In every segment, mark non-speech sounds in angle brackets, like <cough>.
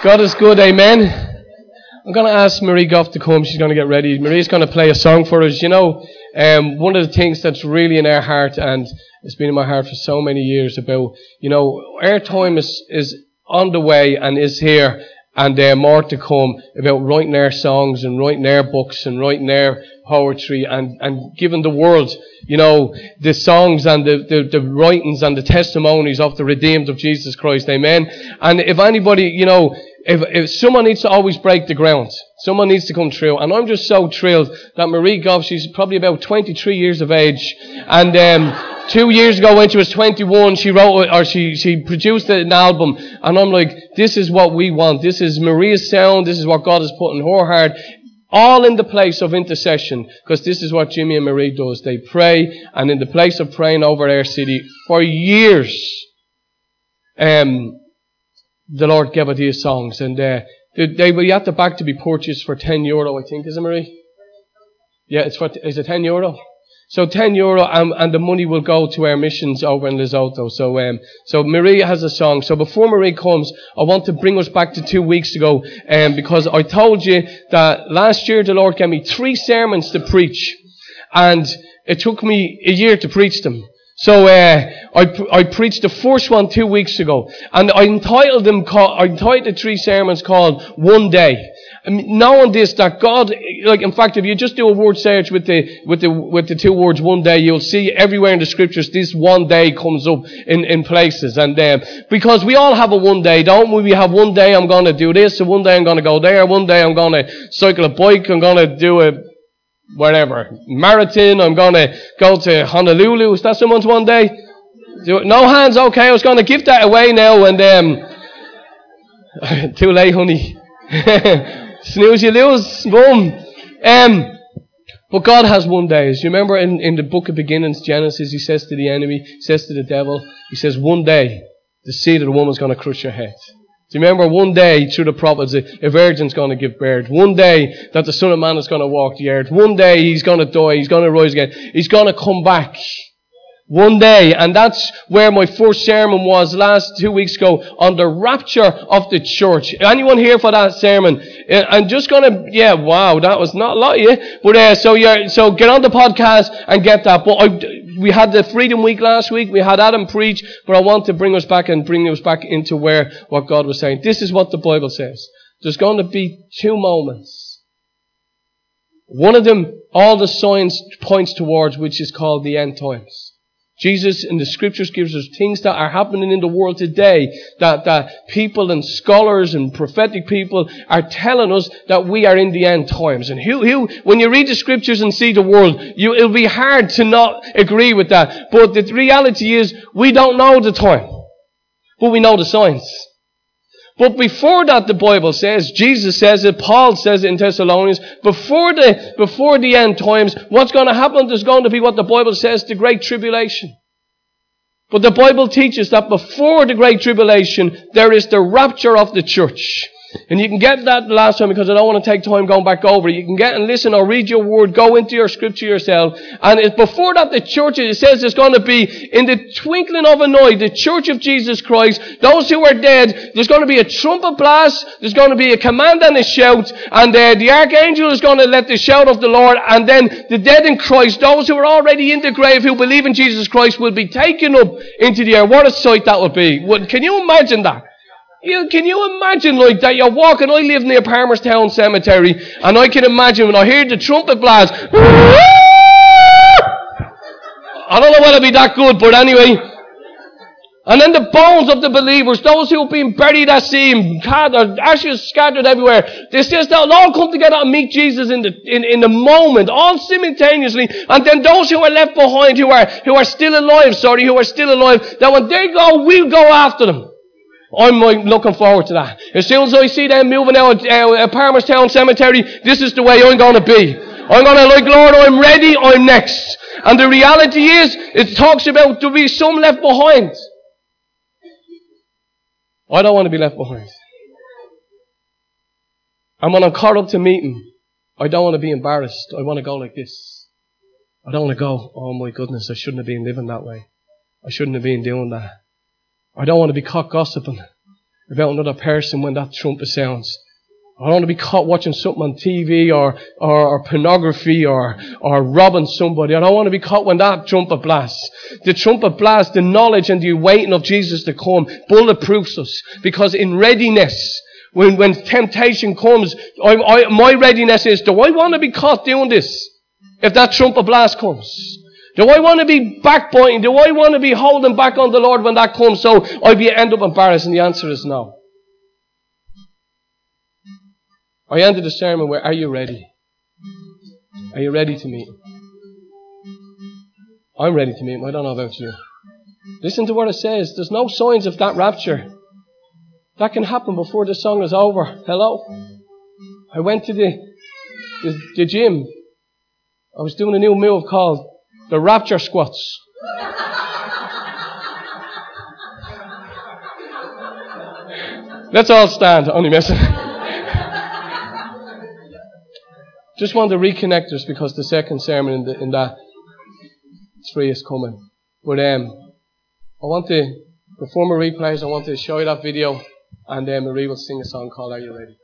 God is good, amen. I'm going to ask Marie Goff to come. She's going to get ready. Marie's going to play a song for us. You know, um, one of the things that's really in our heart, and it's been in my heart for so many years, about, you know, our time is, is on the way and is here, and uh, more to come about writing their songs and writing their books and writing their poetry and, and giving the world, you know, the songs and the, the, the writings and the testimonies of the redeemed of Jesus Christ. Amen. And if anybody, you know, if, if someone needs to always break the ground, someone needs to come through. And I'm just so thrilled that Marie Goff, she's probably about 23 years of age. And, um, two years ago when she was 21, she wrote, or she, she produced an album. And I'm like, this is what we want. This is Maria's sound. This is what God has put in her heart. All in the place of intercession, because this is what Jimmy and Marie does. They pray, and in the place of praying over our city for years, um, the Lord gave her these songs, and uh, they, they were at the back to be purchased for 10 euro, I think, is it, Marie? Yeah, it's for, is it 10 euro? So 10 euro and, and, the money will go to our missions over in Lesotho. So, um, so Marie has a song. So before Marie comes, I want to bring us back to two weeks ago, um, because I told you that last year the Lord gave me three sermons to preach. And it took me a year to preach them. So uh, I, I preached the first one two weeks ago, and I entitled them. I entitled the three sermons called "One Day." Knowing this, that God, like in fact, if you just do a word search with the with the with the two words "one day," you'll see everywhere in the scriptures this one day comes up in in places, and um, because we all have a one day, don't we? We have one day I'm going to do this, and one day I'm going to go there, one day I'm going to cycle a bike, I'm going to do a whatever, marathon, I'm going to go to Honolulu. Is that someone's one day? No hands, okay. I was going to give that away now, and um, <laughs> too late, honey. <laughs> Snooze, you lose. Boom. Um, but God has one day. You remember in, in the book of beginnings, Genesis, he says to the enemy, he says to the devil, he says, one day, the seed of the woman's going to crush your head. Do you remember one day through the prophets, a virgin's going to give birth? One day that the Son of Man is going to walk the earth. One day he's going to die. He's going to rise again. He's going to come back. One day. And that's where my first sermon was last two weeks ago on the rapture of the church. Anyone here for that sermon? Uh, I'm just gonna, yeah, wow, that was not a lot, yeah. But, uh, so you're, so get on the podcast and get that. But I, we had the Freedom Week last week. We had Adam preach, but I want to bring us back and bring us back into where what God was saying. This is what the Bible says. There's going to be two moments. One of them, all the science points towards, which is called the end times. Jesus in the scriptures gives us things that are happening in the world today that, that people and scholars and prophetic people are telling us that we are in the end times. And who, who, when you read the scriptures and see the world, you, it'll be hard to not agree with that. But the reality is we don't know the time, but we know the signs. But before that, the Bible says, Jesus says it, Paul says it in Thessalonians, before the, before the end times, what's going to happen? is going to be what the Bible says, the great tribulation. But the Bible teaches that before the great tribulation, there is the rapture of the church. And you can get that last time because I don't want to take time going back over. You can get and listen or read your word, go into your scripture yourself. And before that, the church, it says it's going to be in the twinkling of an eye, the church of Jesus Christ, those who are dead, there's going to be a trumpet blast, there's going to be a command and a shout, and uh, the archangel is going to let the shout of the Lord, and then the dead in Christ, those who are already in the grave who believe in Jesus Christ will be taken up into the air. What a sight that would be. Can you imagine that? You, can you imagine like that? You're walking. I live near Palmerstown Cemetery, and I can imagine when I hear the trumpet blast. I don't know whether it'll be that good, but anyway. And then the bones of the believers, those who have been buried at sea, ashes scattered everywhere. They says they'll all come together and meet Jesus in the in, in the moment, all simultaneously. And then those who are left behind, who are who are still alive, sorry, who are still alive, that when they go, we'll go after them. I'm like, looking forward to that. As soon as I see them moving out uh, at Palmerstown Cemetery, this is the way I'm going to be. I'm going to like, Lord, I'm ready, I'm next. And the reality is, it talks about to be some left behind. I don't want to be left behind. And when I'm caught up to meeting, I don't want to be embarrassed. I want to go like this. I don't want to go, oh my goodness, I shouldn't have been living that way. I shouldn't have been doing that. I don't want to be caught gossiping. about another person when that trumpet sounds. I don't want to be caught watching something on TV or, or, or, pornography or, or robbing somebody. I don't want to be caught when that trumpet blasts. The trumpet blasts, the knowledge and the waiting of Jesus to come bulletproofs us. Because in readiness, when, when temptation comes, I, I, my readiness is, do I want to be caught doing this? If that trumpet blast comes. Do I want to be backbiting? Do I want to be holding back on the Lord when that comes so I be end up embarrassed? And the answer is no. I ended the sermon with, are you ready? Are you ready to meet? I'm ready to meet him. I don't know about you. Listen to what it says. There's no signs of that rapture. That can happen before the song is over. Hello? I went to the, the, the gym. I was doing a new move called the rapture squats. Let's all stand. Only messing. Just want to reconnect us because the second sermon in, the, in that three is coming. But um, I want to perform a replays. I want to show you that video, and then Marie will sing a song called "Are You Ready."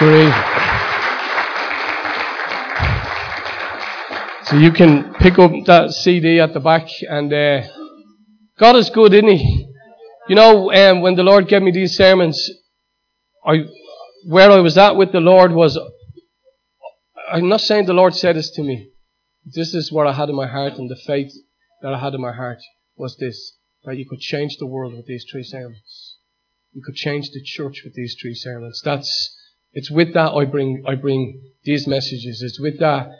Marie. So you can pick up that CD at the back, and uh, God is good, isn't He? You know, um, when the Lord gave me these sermons, I, where I was at with the Lord was, I'm not saying the Lord said this to me. This is what I had in my heart, and the faith that I had in my heart was this: that you could change the world with these three sermons you could change the church with these three sermons. That's, it's with that I bring, I bring these messages. It's with that,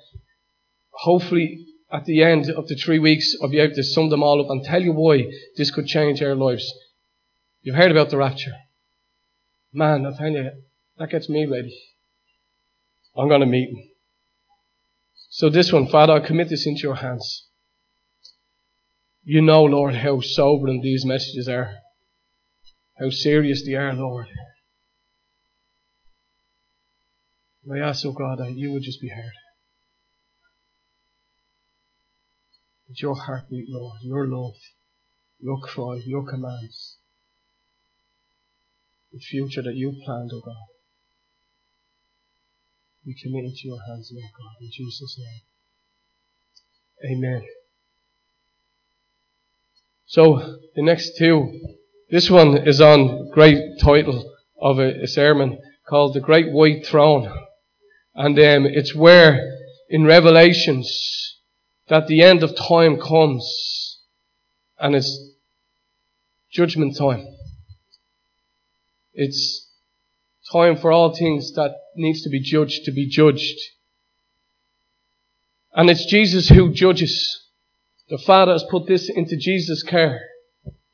hopefully, at the end of the three weeks, I'll be able to sum them all up and tell you why this could change our lives. You've heard about the rapture. Man, I'll tell you, that gets me ready. I'm going to meet him. So this one, Father, I commit this into your hands. You know, Lord, how sobering these messages are how serious they are, Lord. I ask, oh God, that you would just be heard. That your heartbeat, Lord, your love, your cry, your commands, the future that you planned, oh God, we commit into your hands, Lord God, in Jesus' name. Amen. So, the next two this one is on great title of a, a sermon called The Great White Throne. And um, it's where in Revelations that the end of time comes and it's judgment time. It's time for all things that needs to be judged to be judged. And it's Jesus who judges. The Father has put this into Jesus' care.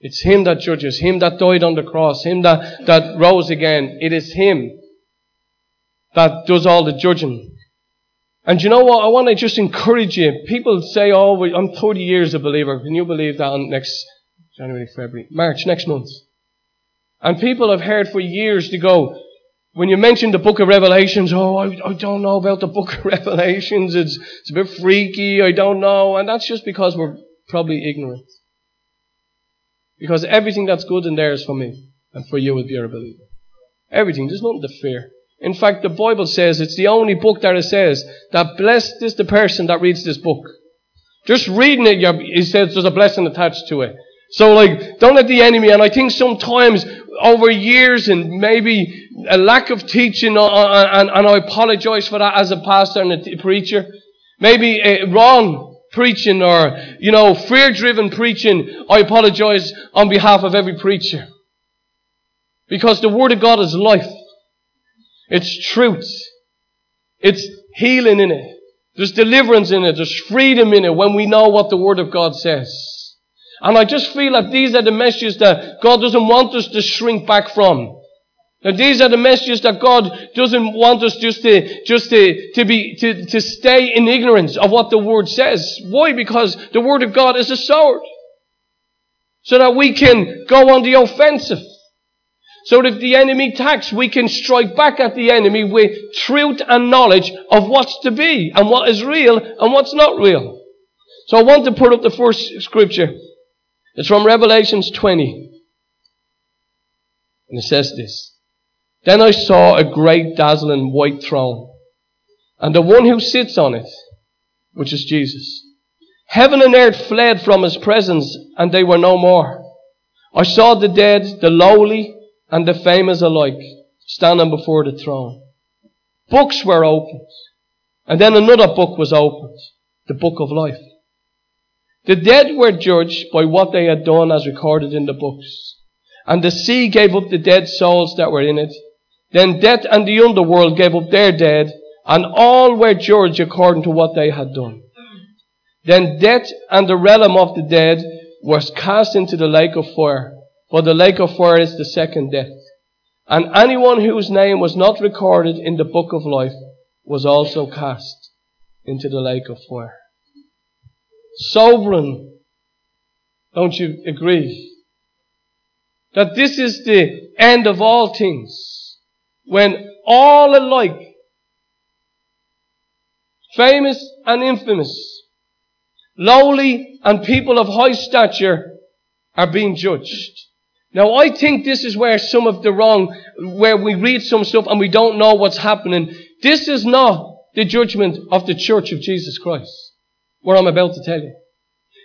It's Him that judges, Him that died on the cross, Him that, that rose again. It is Him that does all the judging. And you know what? I want to just encourage you. People say, oh, I'm 30 years a believer. Can you believe that on next January, February, March, next month? And people have heard for years to go, when you mention the book of Revelations, oh, I, I don't know about the book of <laughs> Revelations. It's, it's a bit freaky. I don't know. And that's just because we're probably ignorant. Because everything that's good in there is for me and for you if you're a believer. Everything. There's nothing to fear. In fact, the Bible says it's the only book that it says that blessed is the person that reads this book. Just reading it, it says there's a blessing attached to it. So like, don't let the enemy, and I think sometimes over years and maybe a lack of teaching, uh, uh, and, and I apologize for that as a pastor and a preacher, maybe uh, wrong preaching or, you know, fear driven preaching, I apologize on behalf of every preacher. Because the Word of God is life. It's truth. It's healing in it. There's deliverance in it. There's freedom in it when we know what the Word of God says. And I just feel that these are the messages that God doesn't want us to shrink back from. Now these are the messages that God doesn't want us just to, just to, to be, to, to stay in ignorance of what the Word says. Why? Because the Word of God is a sword. So that we can go on the offensive. So if the enemy attacks, we can strike back at the enemy with truth and knowledge of what's to be and what is real and what's not real. So I want to put up the first scripture. It's from Revelations 20. And it says this. Then I saw a great dazzling white throne, and the one who sits on it, which is Jesus. Heaven and earth fled from his presence, and they were no more. I saw the dead, the lowly, and the famous alike, standing before the throne. Books were opened, and then another book was opened, the book of life. The dead were judged by what they had done as recorded in the books. And the sea gave up the dead souls that were in it, then death and the underworld gave up their dead, and all were judged according to what they had done. Then death and the realm of the dead was cast into the lake of fire, for the lake of fire is the second death. And anyone whose name was not recorded in the book of life was also cast into the lake of fire. Sobering, don't you agree? That this is the end of all things when all alike, famous and infamous, lowly and people of high stature are being judged. Now I think this is where some of the wrong, where we read some stuff and we don't know what's happening. This is not the judgment of the church of Jesus Christ. What I'm about to tell you.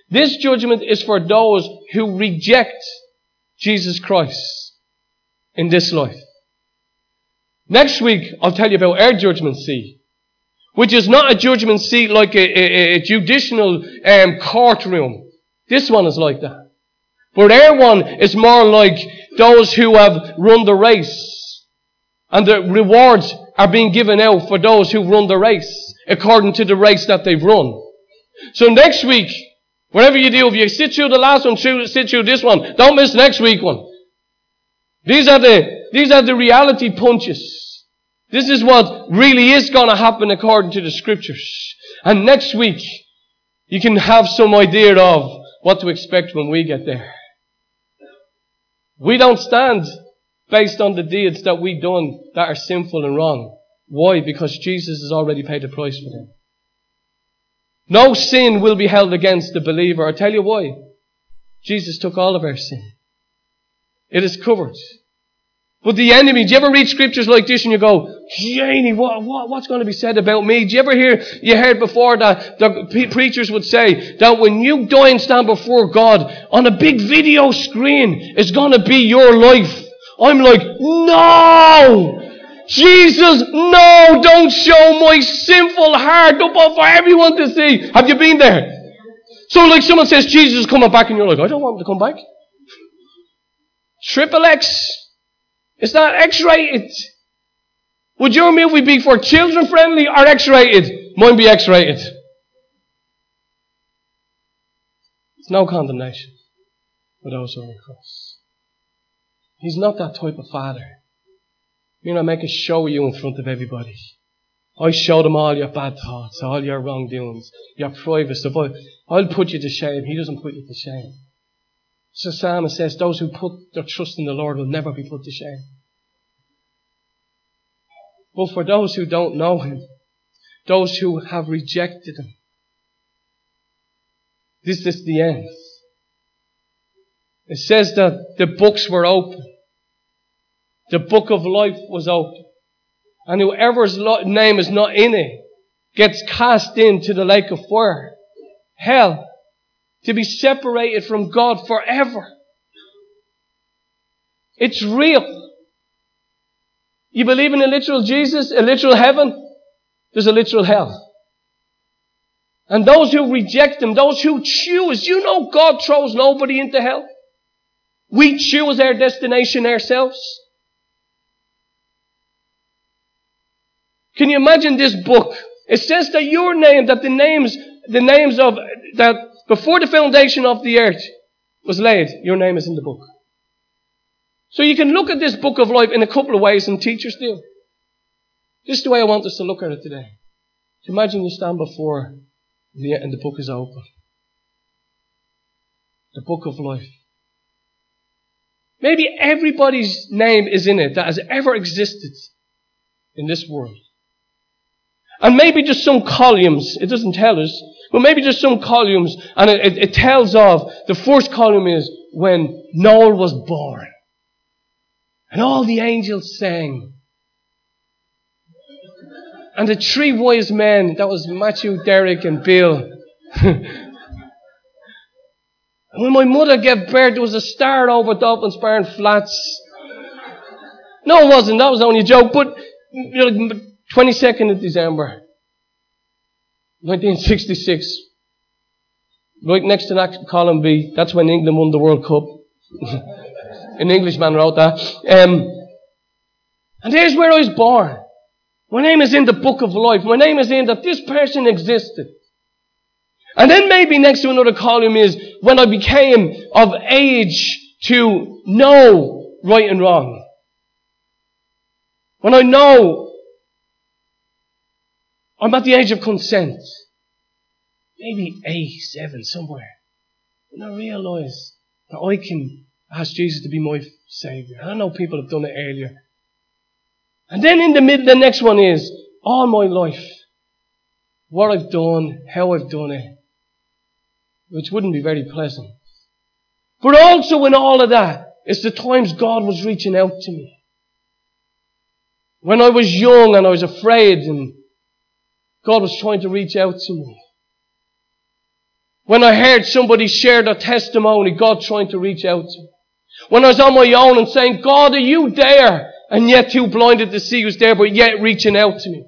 This judgment is for those who reject Jesus Christ in this life. Next week, I'll tell you about our judgment seat, which is not a judgment seat like a, a, a judicial um, courtroom. This one is like that. But our one is more like those who have run the race. And the rewards are being given out for those who've run the race, according to the race that they've run. So next week, whatever you do, if you sit through the last one, sit through this one, don't miss next week one. These are the, these are the reality punches. This is what really is going to happen according to the scriptures. And next week, you can have some idea of what to expect when we get there. We don't stand based on the deeds that we've done that are sinful and wrong. Why? Because Jesus has already paid the price for them. No sin will be held against the believer. i tell you why. Jesus took all of our sin. It is covered. But the enemy, do you ever read scriptures like this and you go, Janie, what, what, what's going to be said about me? Do you ever hear, you heard before that the preachers would say that when you die and stand before God on a big video screen, it's going to be your life. I'm like, no! Jesus, no, don't show my sinful heart up for everyone to see. Have you been there? So like someone says Jesus is coming back and you're like, I don't want him to come back. Triple X. It's not X-rated. Would your movie be for children friendly or X-rated? Mine be X-rated. It's no condemnation for those who are in Christ. He's not that type of father. You know, make a show of you in front of everybody. I show them all your bad thoughts, all your wrongdoings, your private stuff. I'll put you to shame. He doesn't put you to shame. So Psalmist says, those who put their trust in the Lord will never be put to shame. But for those who don't know Him, those who have rejected Him, this is the end. It says that the books were open. The book of life was open. And whoever's name is not in it gets cast into the lake of fire. Hell. To be separated from God forever. It's real. You believe in a literal Jesus, a literal heaven? There's a literal hell. And those who reject Him, those who choose, you know God throws nobody into hell. We choose our destination ourselves. Can you imagine this book? It says that your name, that the names, the names of, that before the foundation of the earth was laid, your name is in the book. So you can look at this book of life in a couple of ways, and teachers do. This is the way I want us to look at it today. Imagine you stand before the, and the book is open. The book of life. Maybe everybody's name is in it that has ever existed in this world. And maybe just some columns, it doesn't tell us, but maybe just some columns, and it, it, it tells of, the first column is when Noel was born. And all the angels sang. And the three wise men, that was Matthew, Derek, and Bill. <laughs> when my mother gave birth, there was a star over Dolphin's Barn Flats. No, it wasn't. That was only a joke. But you know, 22nd of December, 1966. Right next to that column B, that's when England won the World Cup. <laughs> An Englishman wrote that. Um, and here's where I was born. My name is in the book of life. My name is in that this person existed. And then maybe next to another column is when I became of age to know right and wrong. When I know I'm at the age of consent. Maybe eight, seven, somewhere. And I realize that I can ask Jesus to be my Savior. I know people have done it earlier. And then in the middle, the next one is all my life. What I've done, how I've done it. Which wouldn't be very pleasant. But also in all of that It's the times God was reaching out to me. When I was young and I was afraid and God was trying to reach out to me. When I heard somebody share their testimony, God trying to reach out to me. When I was on my own and saying, God, are you there? And yet too blinded to see who's there, but yet reaching out to me.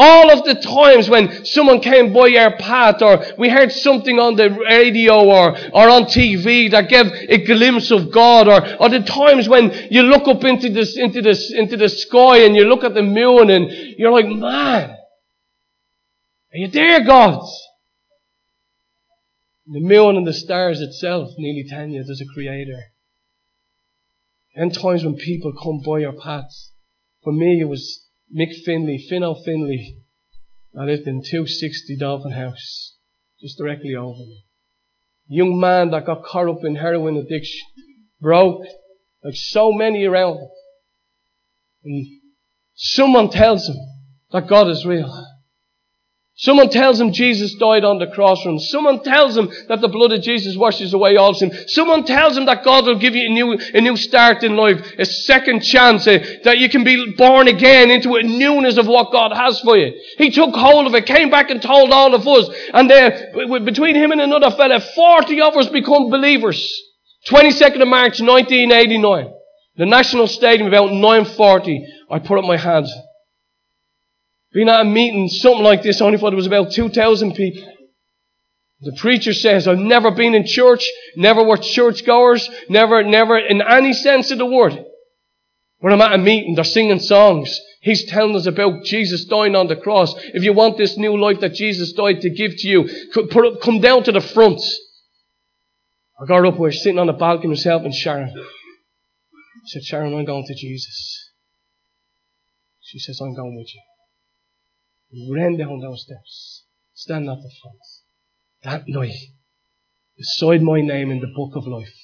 All of the times when someone came by our path or we heard something on the radio or, or on TV that gave a glimpse of God or, or the times when you look up into this, into this, into the sky and you look at the moon and you're like, man, are you there, God? The moon and the stars itself nearly tell you there's a creator. And times when people come by your paths. For me, it was Mick Finley, Finn Finley. I lived in 260 Dolphin House, just directly over me. Young man that got caught up in heroin addiction, broke, like so many around. And someone tells him that God is real. Someone tells him Jesus died on the cross for him. Someone tells him that the blood of Jesus washes away all sin. Someone tells him that God will give you a new, a new start in life, a second chance, a, that you can be born again into a newness of what God has for you. He took hold of it, came back and told all of us, and uh, between him and another fella, 40 of us become believers. 22nd of March 1989. The National Stadium about 9.40. I put up my hands. Being at a meeting, something like this, I only thought it was about 2,000 people. The preacher says, I've never been in church, never were churchgoers, never, never in any sense of the word. When I'm at a meeting, they're singing songs. He's telling us about Jesus dying on the cross. If you want this new life that Jesus died to give to you, come down to the front. I got up, we were sitting on the balcony myself and Sharon. I said, Sharon, I'm going to Jesus. She says, I'm going with you ran down those steps, stand at the front. That night, beside my name in the book of life,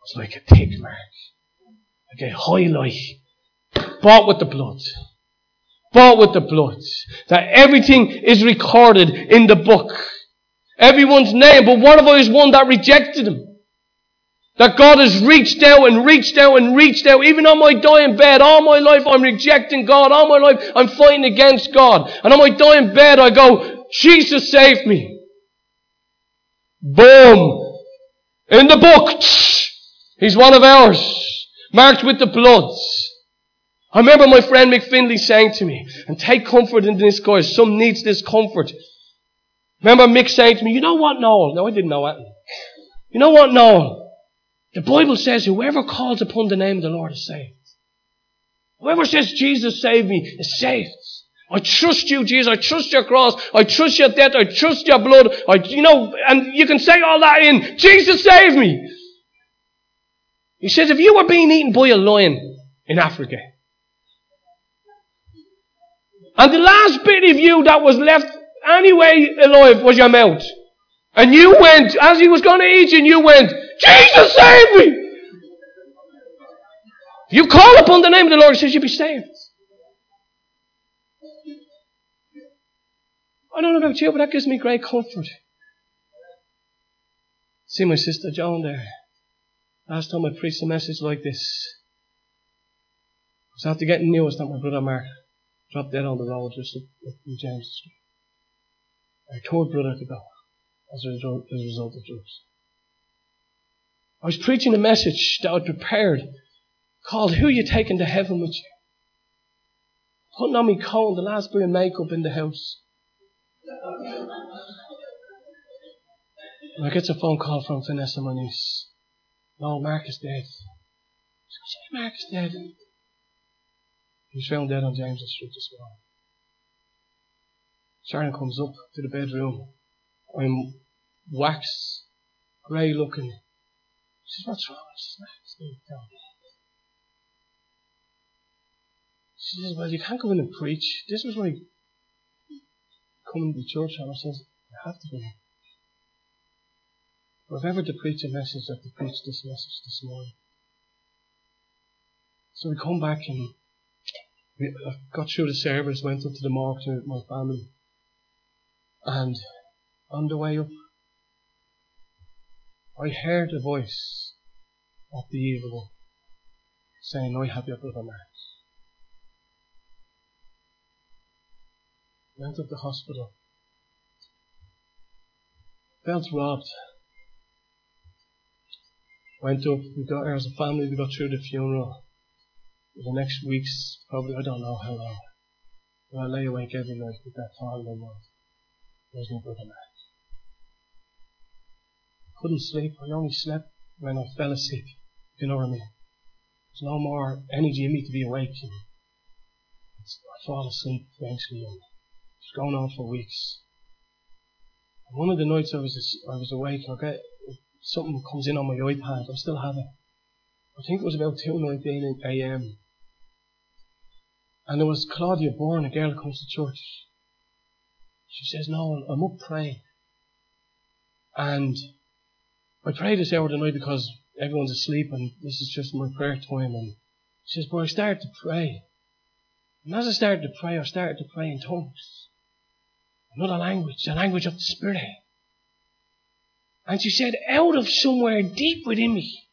was like a tick mark, like a highlight, bought with the blood. Bought with the blood. That everything is recorded in the book. Everyone's name, but what I was one that rejected him? That God has reached out and reached out and reached out. Even on my dying bed, all my life I'm rejecting God. All my life I'm fighting against God. And on my dying bed I go, Jesus save me. Boom. In the book. He's one of ours. Marked with the bloods. I remember my friend Mick Finley saying to me, and take comfort in this guys. Some needs this comfort. Remember Mick saying to me, you know what, Noel? No, I didn't know that. You know what, Noel? The Bible says whoever calls upon the name of the Lord is saved. Whoever says Jesus saved me is saved. I trust you, Jesus. I trust your cross. I trust your death. I trust your blood. I, you know, and you can say all that in, Jesus saved me. He says, if you were being eaten by a lion in Africa, and the last bit of you that was left anyway alive was your mouth, and you went, as he was going to eat you, and you went, Jesus save me! If you call upon the name of the Lord, he says you'll be saved. I don't know about you, but that gives me great comfort. See my sister Joan there. Last time I preached a message like this, I was after getting news that my brother Mark dropped dead on the road just up in James Street. I told brother to go as a result, as a result of drugs. I was preaching a message that I'd prepared called Who You Taking to Heaven with You? Putting on me comb, the last bit of makeup in the house. And I get a phone call from Vanessa, my niece. No, Mark is dead. She said, Mark is dead. He was found dead on James Street this morning. Sharon comes up to the bedroom. I'm wax, grey looking. She says, What's wrong? I says, Max, She says, Well, you can't go in and preach. This was like coming to church, and I says, I have to go in. If ever to preach a message, I have to preach this message this morning. So we come back and we got through the service, went up to the market with my family. And on the way up, I heard a voice of the evil saying, I have your brother Mark. Went up the hospital. Felt robbed. Went up, we got as a family, we got through the funeral. The next weeks, probably, I don't know how long. But I lay awake every night with that thought in my mind. There's no brother Mark. Couldn't sleep, I only slept when I fell asleep. You know what I mean? There's no more energy in me to be awake. And I fall asleep eventually and it's going on for weeks. And one of the nights I was I was awake, I get something comes in on my iPad. I still have it. I think it was about two nineteen a.m. And there was Claudia Bourne, a girl comes to church. She says, "No, I'm up praying." And I prayed this hour tonight because everyone's asleep and this is just my prayer time. And she says, but I started to pray. And as I started to pray, I started to pray in tongues. Another language, the language of the Spirit. And she said, out of somewhere deep within me,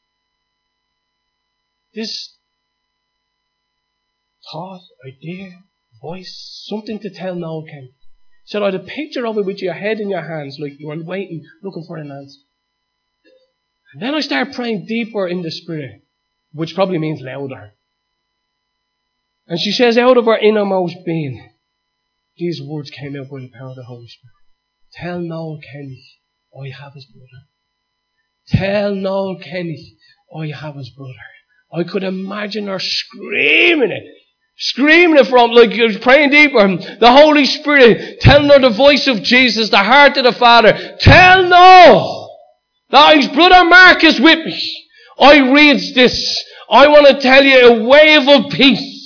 this thought, idea, voice, something to tell Noel came. Said, I had a picture of it with your head in your hands, like you were waiting, looking for an answer. And then I start praying deeper in the Spirit, which probably means louder. And she says, out of her innermost being, these words came out by the power of the Holy Spirit. Tell Noel Kenny, I have his brother. Tell Noel Kenny, I have his brother. I could imagine her screaming it. Screaming it from, like you're praying deeper. The Holy Spirit telling her the voice of Jesus, the heart of the Father. Tell Noel now his brother Mark is with me. I reads this. I want to tell you a wave of peace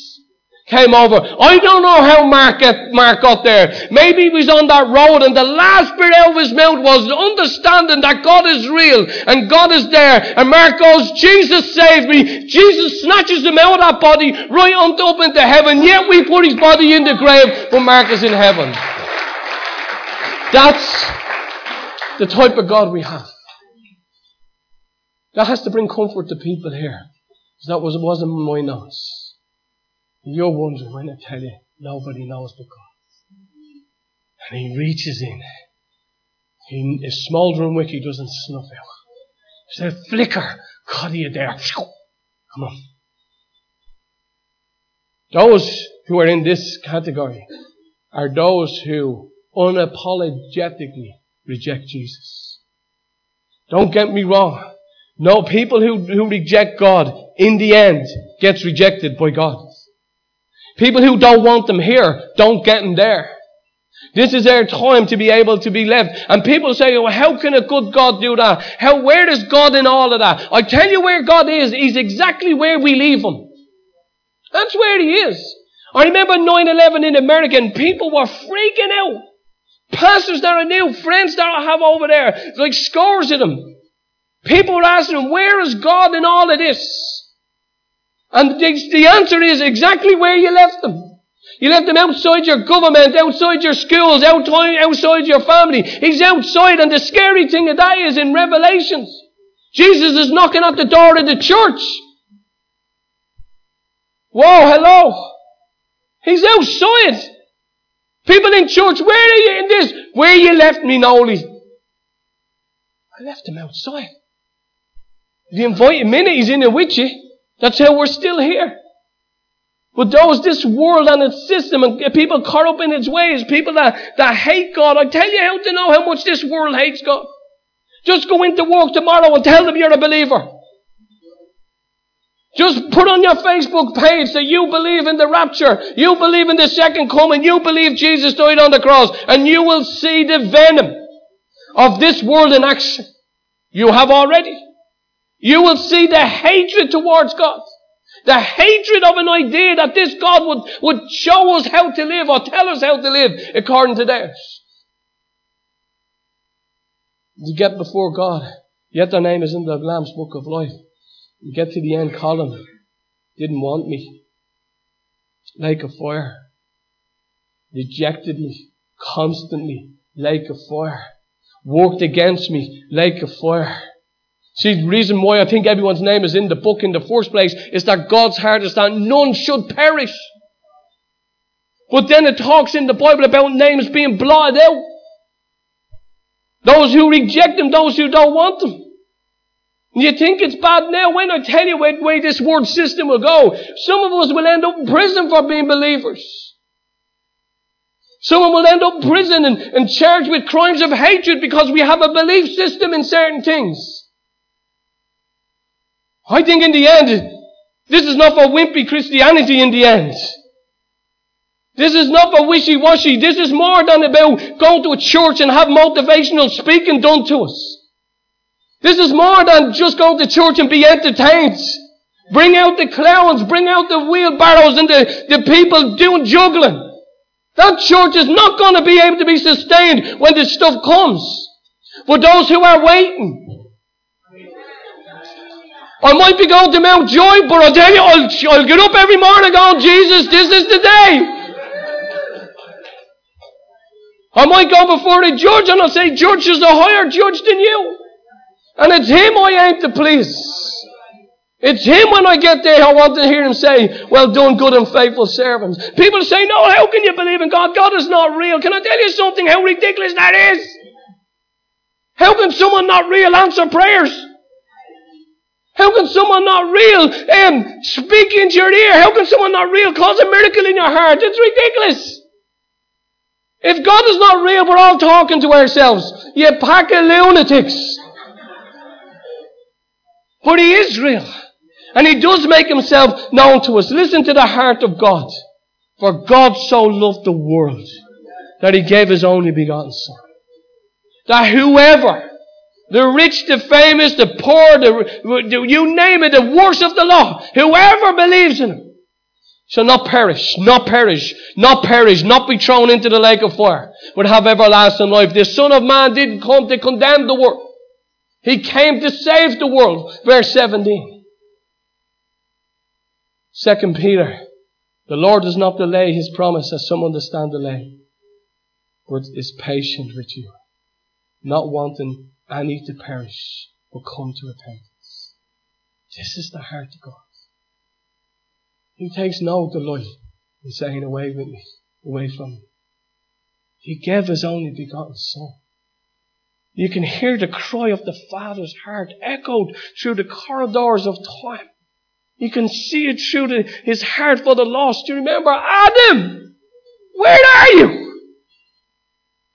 came over. I don't know how Mark, get, Mark got there. Maybe he was on that road and the last bit out of his mouth was understanding that God is real and God is there. And Mark goes, Jesus saved me. Jesus snatches him out of that body right on up into heaven. Yet we put his body in the grave, but Mark is in heaven. That's the type of God we have. That has to bring comfort to people here. Because That was, wasn't my notes. You're wondering when I tell you, nobody knows but God. And He reaches in. He, a smouldering wick He doesn't snuff out. There's a flicker. God, are you there? Come on. Those who are in this category are those who unapologetically reject Jesus. Don't get me wrong. No, people who, who reject God, in the end, gets rejected by God. People who don't want them here, don't get them there. This is their time to be able to be left. And people say, well, how can a good God do that? How, where is God in all of that? I tell you where God is. He's exactly where we leave Him. That's where He is. I remember 9-11 in America and people were freaking out. Pastors that I knew, friends that I have over there, like scores of them. People are asking where is God in all of this? And the, answer is exactly where you left them. You left him outside your government, outside your schools, outside, your family. He's outside, and the scary thing of that is in Revelations. Jesus is knocking at the door of the church. Whoa, hello. He's outside. People in church, where are you in this? Where you left me, Noli? I left him outside. If you invite him in, he's in it with you. That's how we're still here. But those, this world and its system and people caught up in its ways, people that, that hate God, I tell you how to know how much this world hates God. Just go into work tomorrow and tell them you're a believer. Just put on your Facebook page that you believe in the rapture, you believe in the second coming, you believe Jesus died on the cross, and you will see the venom of this world in action. You have already. You will see the hatred towards God. The hatred of an idea that this God would, would show us how to live or tell us how to live according to theirs. You get before God, yet their name is in the Lamb's book of life. You get to the end column, didn't want me. Like a fire. Rejected me constantly, like a fire. Worked against me, like a fire See, the reason why I think everyone's name is in the book in the first place is that God's heart is that none should perish. But then it talks in the Bible about names being blotted out. Those who reject them, those who don't want them. And you think it's bad now? When I tell you where, way this world system will go, some of us will end up in prison for being believers. Someone will end up in prison and, and charged with crimes of hatred because we have a belief system in certain things. I think in the end, this is not for wimpy Christianity in the end. This is not for wishy-washy. This is more than about going to a church and have motivational speaking done to us. This is more than just going to church and be entertained. Bring out the clowns, bring out the wheelbarrows and the, the people doing juggling. That church is not going to be able to be sustained when this stuff comes. For those who are waiting. I might be going to Mountjoy, but I'll tell you, I'll, I'll get up every morning going, Jesus, this is the day. I might go before the judge and I'll say, Judge is a higher judge than you. And it's him I aim to please. It's him when I get there, I want to hear him say, Well done, good and faithful servants. People say, No, how can you believe in God? God is not real. Can I tell you something? How ridiculous that is? How can someone not real answer prayers? How can someone not real um, speak into your ear? How can someone not real cause a miracle in your heart? It's ridiculous. If God is not real, we're all talking to ourselves. You pack of lunatics. But He is real. And He does make Himself known to us. Listen to the heart of God. For God so loved the world that He gave His only begotten Son. That whoever, the rich, the famous, the poor, the, you name it, the worst of the law, whoever believes in Him, shall not perish, not perish, not perish, not be thrown into the lake of fire, but have everlasting life. The Son of Man didn't come to condemn the world. He came to save the world. Verse 17. Second Peter. The Lord does not delay his promise as some understand delay, but is patient with you, not wanting any to perish, but come to repentance. This is the heart of God. He takes no delight in saying, Away with me, away from me. He gave his only begotten Son. You can hear the cry of the Father's heart echoed through the corridors of time. You can see it through the, his heart for the lost. Do you remember Adam? Where are you?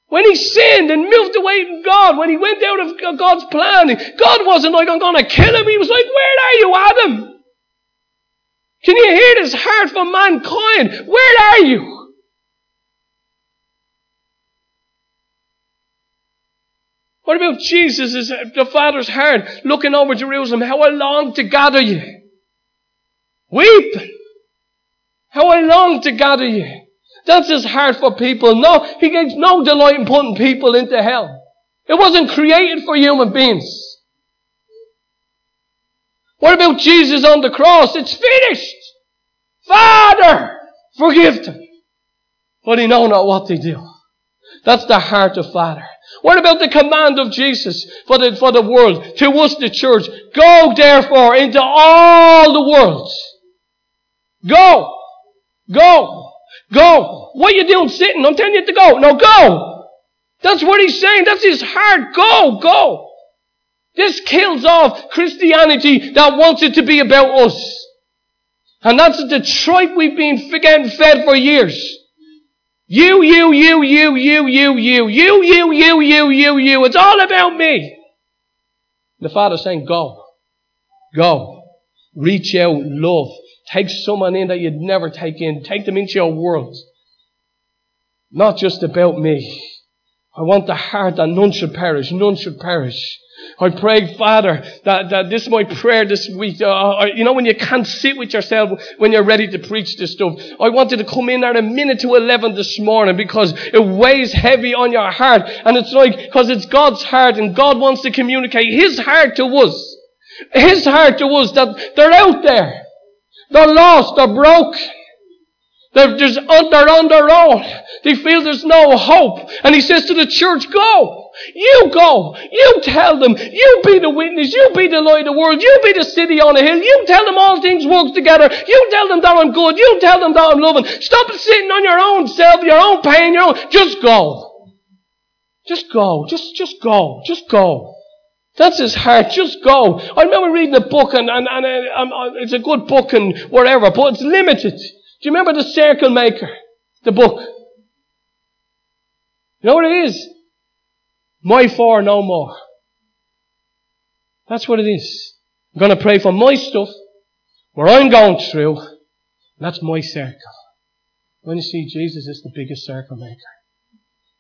When he sinned and moved away from God, when he went out of God's plan, God wasn't like, I'm going to kill him. He was like, Where are you, Adam? Can you hear this heart for mankind? Where are you? What about Jesus, is the Father's heart, looking over Jerusalem? How I long to gather you. Weep. How I long to gather you. That's his heart for people. No, he gets no delight in putting people into hell. It wasn't created for human beings. What about Jesus on the cross? It's finished. Father, forgive them. But they know not what they do. That's the heart of Father. What about the command of Jesus for the, for the world, to us the church? Go therefore into all the world. Go. Go. Go. What you doing sitting? I'm telling you to go. No, go. That's what he's saying. That's his heart. Go. Go. This kills off Christianity that wants it to be about us. And that's the tripe we've been getting fed for years. You, you, you, you, you, you, you, you, you, you, you, you, you. It's all about me. The Father's saying, go. Go. Reach out, love. Take someone in that you'd never take in. Take them into your world. Not just about me. I want the heart that none should perish, none should perish. I pray, Father, that, that this is my prayer this week. Uh, you know, when you can't sit with yourself when you're ready to preach this stuff. I wanted to come in at a minute to 11 this morning because it weighs heavy on your heart. And it's like, because it's God's heart and God wants to communicate His heart to us. His heart to us that they're out there. They're lost. They're broke. They're, they're on their own. They feel there's no hope. And He says to the church, go. You go. You tell them. You be the witness. You be the light of the world. You be the city on a hill. You tell them all things work together. You tell them that I'm good. You tell them that I'm loving. Stop sitting on your own self, your own pain, your own. Just go. Just go. Just, just go. Just go. That's his heart. Just go. I remember reading a book and, and, and um, uh, it's a good book and whatever, but it's limited. Do you remember the Circle Maker? The book. You know what it is? My four, no more. That's what it is. I'm going to pray for my stuff, where I'm going through. That's my circle. When you see Jesus is the biggest circle maker.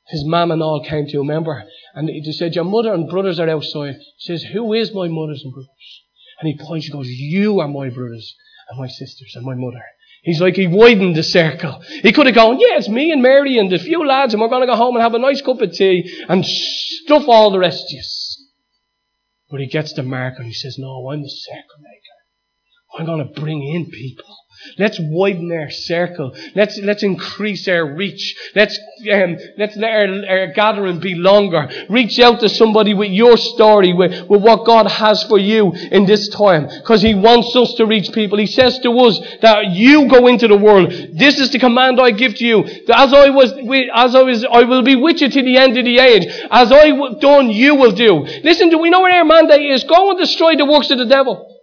His mum and all came to you, remember? And he said, Your mother and brothers are outside. He says, Who is my mothers and brothers? And he points and goes, You are my brothers and my sisters and my mother. He's like, he widened the circle. He could have gone, yeah, it's me and Mary and a few lads and we're going to go home and have a nice cup of tea and stuff all the rest of you. But he gets the mark and he says, no, I'm the circle maker. I'm going to bring in people. Let's widen our circle. Let's, let's increase our reach. Let's, um, let's let our, our gathering be longer. Reach out to somebody with your story, with, with what God has for you in this time. Because He wants us to reach people. He says to us that you go into the world. This is the command I give to you. That as I was, as I was, I will be with you to the end of the age. As I done, you will do. Listen, do we know what our mandate is? Go and destroy the works of the devil.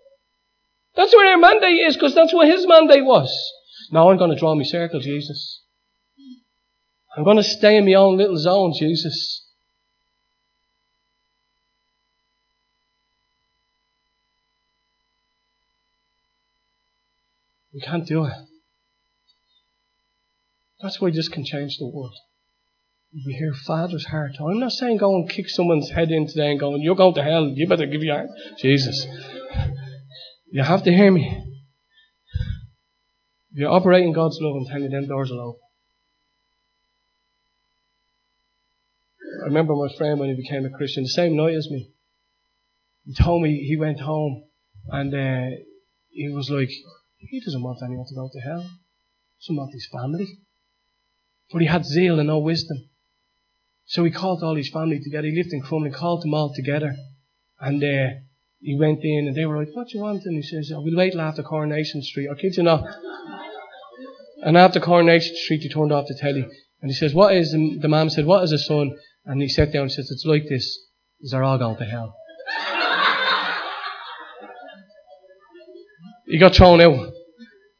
That's where our mandate is, because that's what his mandate was. Now I'm going to draw my circle, Jesus. I'm going to stay in my own little zone, Jesus. We can't do it. That's why this can change the world. We hear Father's heart. I'm not saying go and kick someone's head in today and going, you're going to hell, you better give your heart. Jesus. You have to hear me. If you're operating God's love, I'm telling you, them doors will open. I remember my friend when he became a Christian, the same night as me. He told me he went home and uh, he was like, he doesn't want anyone to go to hell. He doesn't want his family. But he had zeal and no wisdom. So he called all his family together. He lived in Crumlin, called them all together. And uh, he went in and they were like, what do you want? And he says, oh, we'll wait after Coronation Street. I kid you not. And after Coronation Street, he turned off the telly. And he says, what is, the, the man said, what is a son? And he sat down and says, it's like this. They're all going to hell. he got thrown out.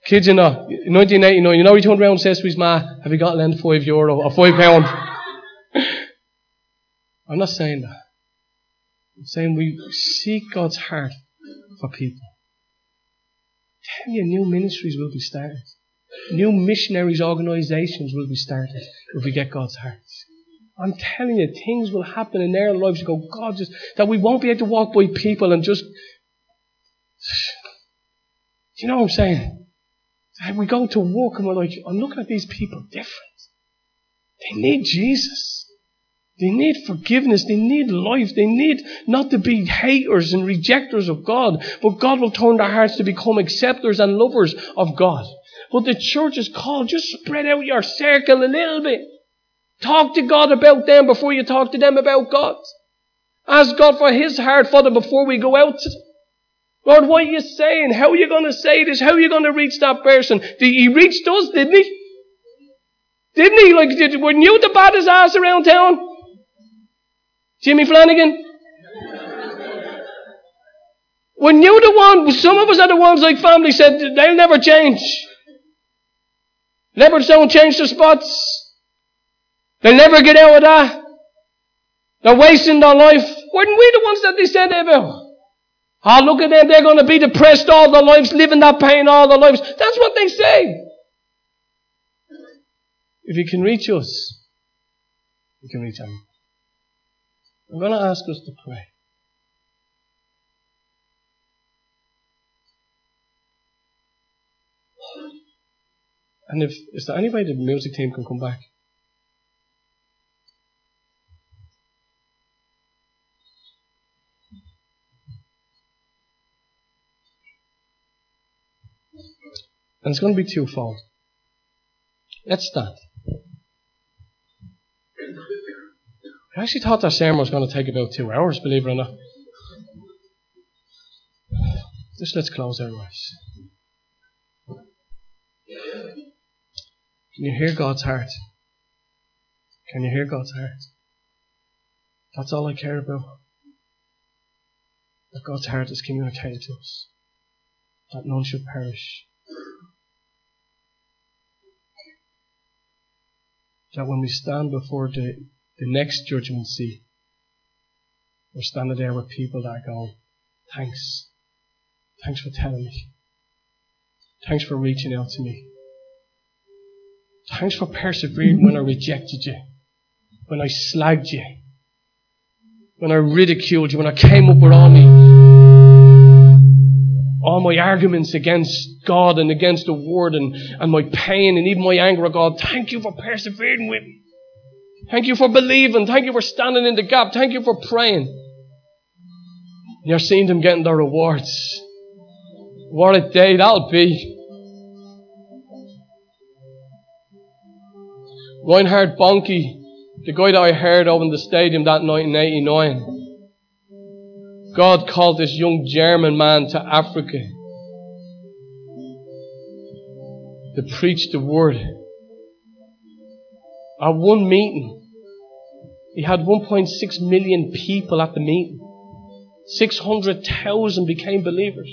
Kids, you know, in 1989, you know, he turned around and says to his ma, have you got lend five euro or five pound? <laughs> I'm not saying that. I'm saying we seek God's heart for people. Tell you, new ministries will be started. New missionaries organizations will be started if we get God's heart. I'm telling you, things will happen in their lives. You go, God, just that we won't be able to walk by people and just. You know what I'm saying? We go to work and we're like, I'm looking at these people different. They need Jesus. They need forgiveness. They need life. They need not to be haters and rejectors of God, but God will turn their hearts to become acceptors and lovers of God. But the church is called, just spread out your circle a little bit. Talk to God about them before you talk to them about God. Ask God for His heart for them before we go out. Lord, what are you saying? How are you going to say this? How are you going to reach that person? He reached us, didn't he? Didn't he? Like, did, were you the baddest ass around town? Jimmy Flanagan? When you're the one, some of us are the ones like family said, they'll never change. Leopards don't change their spots. They'll never get out of that. They're wasting their life. Weren't we the ones that they said about? Oh, look at them. They're going to be depressed all their lives, living that pain all their lives. That's what they say. If you can reach us, you can reach them. I'm going to ask us to pray. And if is there any way the music team can come back? And it's going to be twofold. Let's stand. I actually thought that sermon was going to take about two hours, believe it or not. Just let's close our eyes. Can you hear God's heart? Can you hear God's heart? That's all I care about. That God's heart is communicated to us. That none should perish. That when we stand before the, the next judgment seat, we're standing there with people that are going, thanks. Thanks for telling me. Thanks for reaching out to me. Thanks for persevering when I rejected you, when I slagged you, when I ridiculed you, when I came up with all my, all my arguments against God and against the Word and, and my pain and even my anger at God. Thank you for persevering with me. Thank you for believing. Thank you for standing in the gap. Thank you for praying. You're seeing them getting their rewards. What a day that'll be. Reinhard Bonnke, the guy that I heard over in the stadium that night in 89. God called this young German man to Africa to preach the word. At one meeting, he had 1.6 million people at the meeting. 600,000 became believers.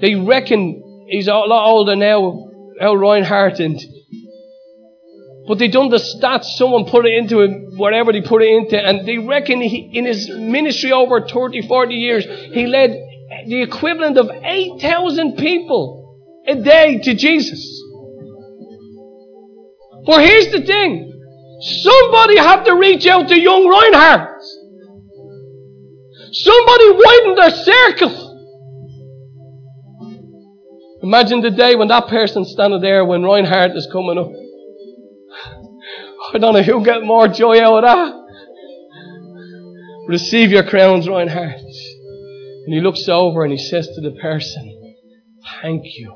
They reckon he's a lot older now, L. Reinhard, and but they done the stats. Someone put it into it, whatever they put it into, and they reckon he, in his ministry over 30, 40 years, he led the equivalent of 8,000 people a day to Jesus. But here's the thing. Somebody had to reach out to young Reinhard. Somebody widened their circle. Imagine the day when that person standing there when Reinhard is coming up. I don't know who'll get more joy out of that. Receive your crowns, Reinhard. And he looks over and he says to the person, Thank you.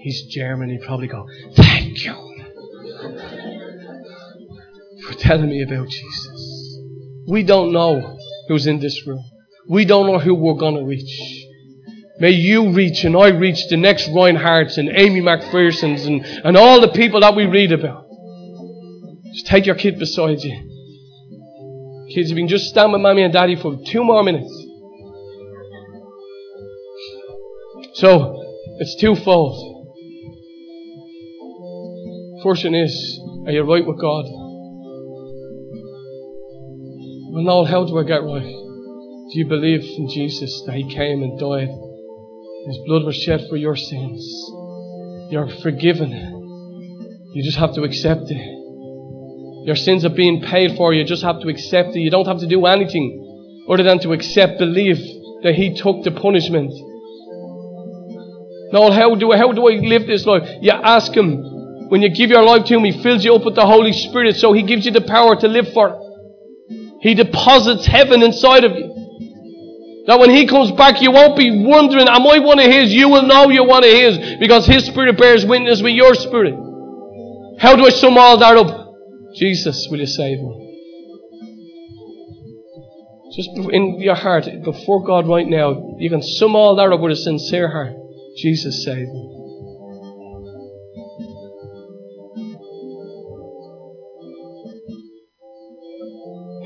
He's German. He'd probably go, Thank you for telling me about Jesus. We don't know who's in this room. We don't know who we're going to reach. May you reach and I reach the next Reinhards and Aimee McPherson's and, and all the people that we read about. Just take your kid beside you. Kids, if you can just stand with mommy and daddy for two more minutes. So, it's twofold. One is, are you right with God? Well, Noel, how do I get right? Do you believe in Jesus that He came and died? His blood was shed for your sins. You're forgiven. You just have to accept it. Your sins are being paid for. You just have to accept it. You don't have to do anything other than to accept, believe that He took the punishment. Now, how do I, how do I live this life? You ask Him. When you give your life to Him, He fills you up with the Holy Spirit, so He gives you the power to live for. He deposits heaven inside of you. That when He comes back, you won't be wondering, am I one of His? You will know you're one of His because His Spirit bears witness with your spirit. How do I sum all that up? Jesus, will you save me? Just in your heart, before God right now, you can sum all that up with a sincere heart. Jesus, save me.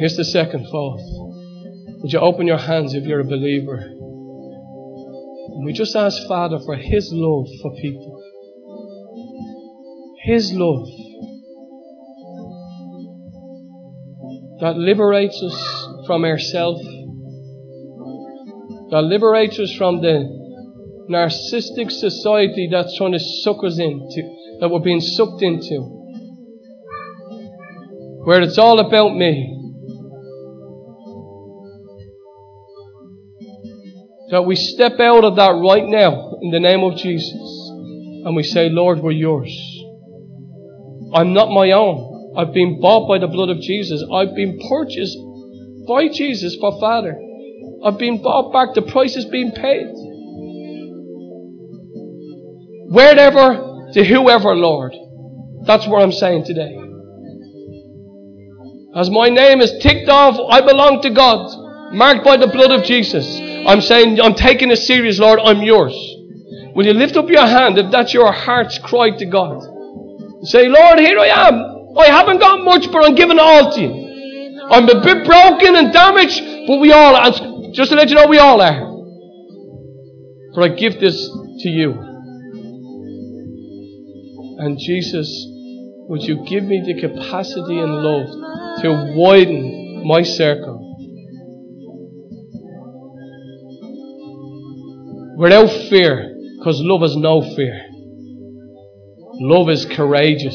Here's the second fault. Would you open your hands if you're a believer? And we just ask Father for His love for people. His love that liberates us from ourselves, that liberates us from the narcissistic society that's trying to suck us into, that we're being sucked into, where it's all about me. That we step out of that right now in the name of Jesus and we say, Lord, we're yours. I'm not my own. I've been bought by the blood of Jesus. I've been purchased by Jesus for Father. I've been bought back. The price has been paid. Wherever to whoever, Lord. That's what I'm saying today. As my name is ticked off, I belong to God, marked by the blood of Jesus. I'm saying, I'm taking it serious, Lord, I'm yours. Will you lift up your hand if that's your heart's cry to God? Say, Lord, here I am. I haven't got much, but I'm giving all to you. I'm a bit broken and damaged, but we all, just to let you know, we all are. But I give this to you. And Jesus, would you give me the capacity and love to widen my circle? Without fear, because love has no fear. Love is courageous.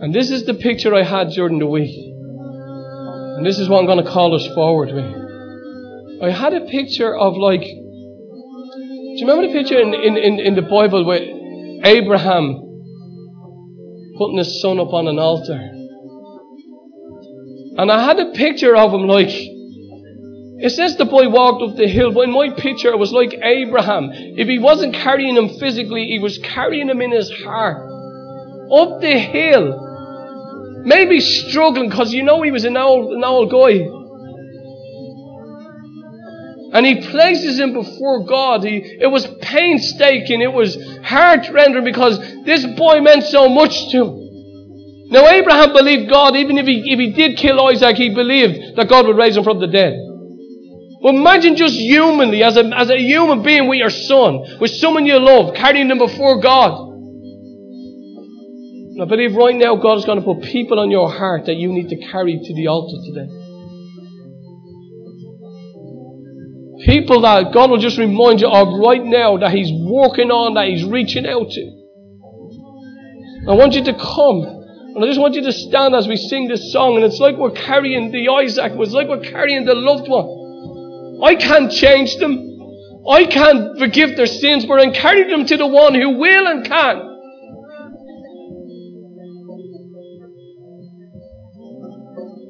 And this is the picture I had during the week. And this is what I'm going to call us forward with. I had a picture of like, do you remember the picture in, in, in, in the Bible where Abraham putting his son up on an altar? And I had a picture of him like, it says the boy walked up the hill, but in my picture it was like Abraham. If he wasn't carrying him physically, he was carrying him in his heart. Up the hill. Maybe struggling because you know he was an old, an old guy. And he places him before God. He, it was painstaking. It was heart rending because this boy meant so much to him. Now Abraham believed God, even if he, if he did kill Isaac, he believed that God would raise him from the dead. Well, imagine just humanly, as a, as a human being with your son, with someone you love, carrying them before God. I believe right now God is going to put people on your heart that you need to carry to the altar today. People that God will just remind you of right now that He's working on, that He's reaching out to. I want you to come. And I just want you to stand as we sing this song. And it's like we're carrying the Isaac. It's like we're carrying the loved one. I can't change them. I can't forgive their sins, but I carry them to the one who will and can.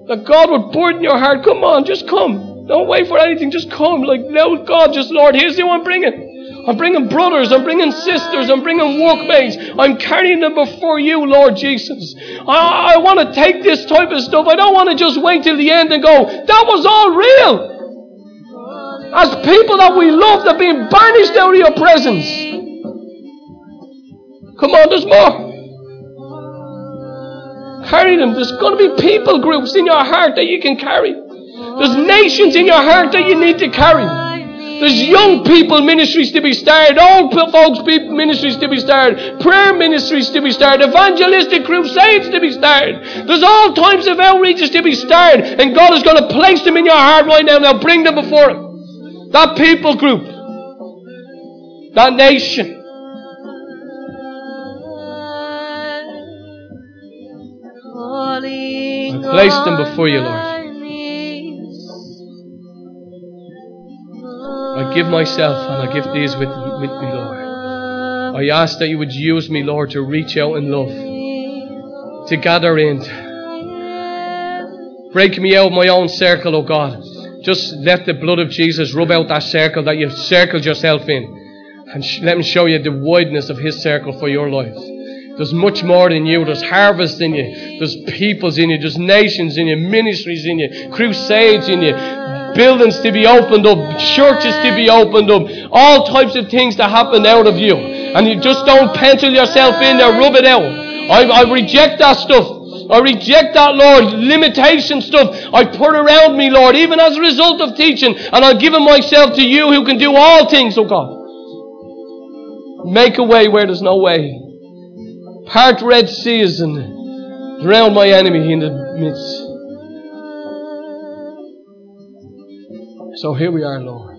That God would burden your heart. Come on, just come. Don't wait for anything. Just come. Like, no, God, just Lord, here's who I'm bringing. I'm bringing brothers. I'm bringing sisters. I'm bringing workmates. I'm carrying them before you, Lord Jesus. I, I want to take this type of stuff. I don't want to just wait till the end and go, that was all real. As people that we love, they're being banished out of your presence. Come on, there's more. Carry them. There's going to be people groups in your heart that you can carry. There's nations in your heart that you need to carry. There's young people ministries to be started, old folks ministries to be started, prayer ministries to be started, evangelistic crusades to be started. There's all types of outreaches to be started, and God is going to place them in your heart right now. Now bring them before Him that people group, that nation. I place them before you, Lord. I give myself and I give these with, with me, Lord. I ask that you would use me, Lord, to reach out in love, to gather in. Break me out of my own circle, oh God. Just let the blood of Jesus rub out that circle that you've circled yourself in. And sh- let Him show you the wideness of His circle for your life. There's much more in you. There's harvest in you. There's peoples in you. There's nations in you. Ministries in you. Crusades in you. Buildings to be opened up. Churches to be opened up. All types of things to happen out of you. And you just don't pencil yourself in there. Rub it out. I, I reject that stuff. I reject that, Lord, limitation stuff I put around me, Lord, even as a result of teaching. And I've given myself to you who can do all things, oh God. Make a way where there's no way. Part Red Seas and drown my enemy in the midst. So here we are, Lord.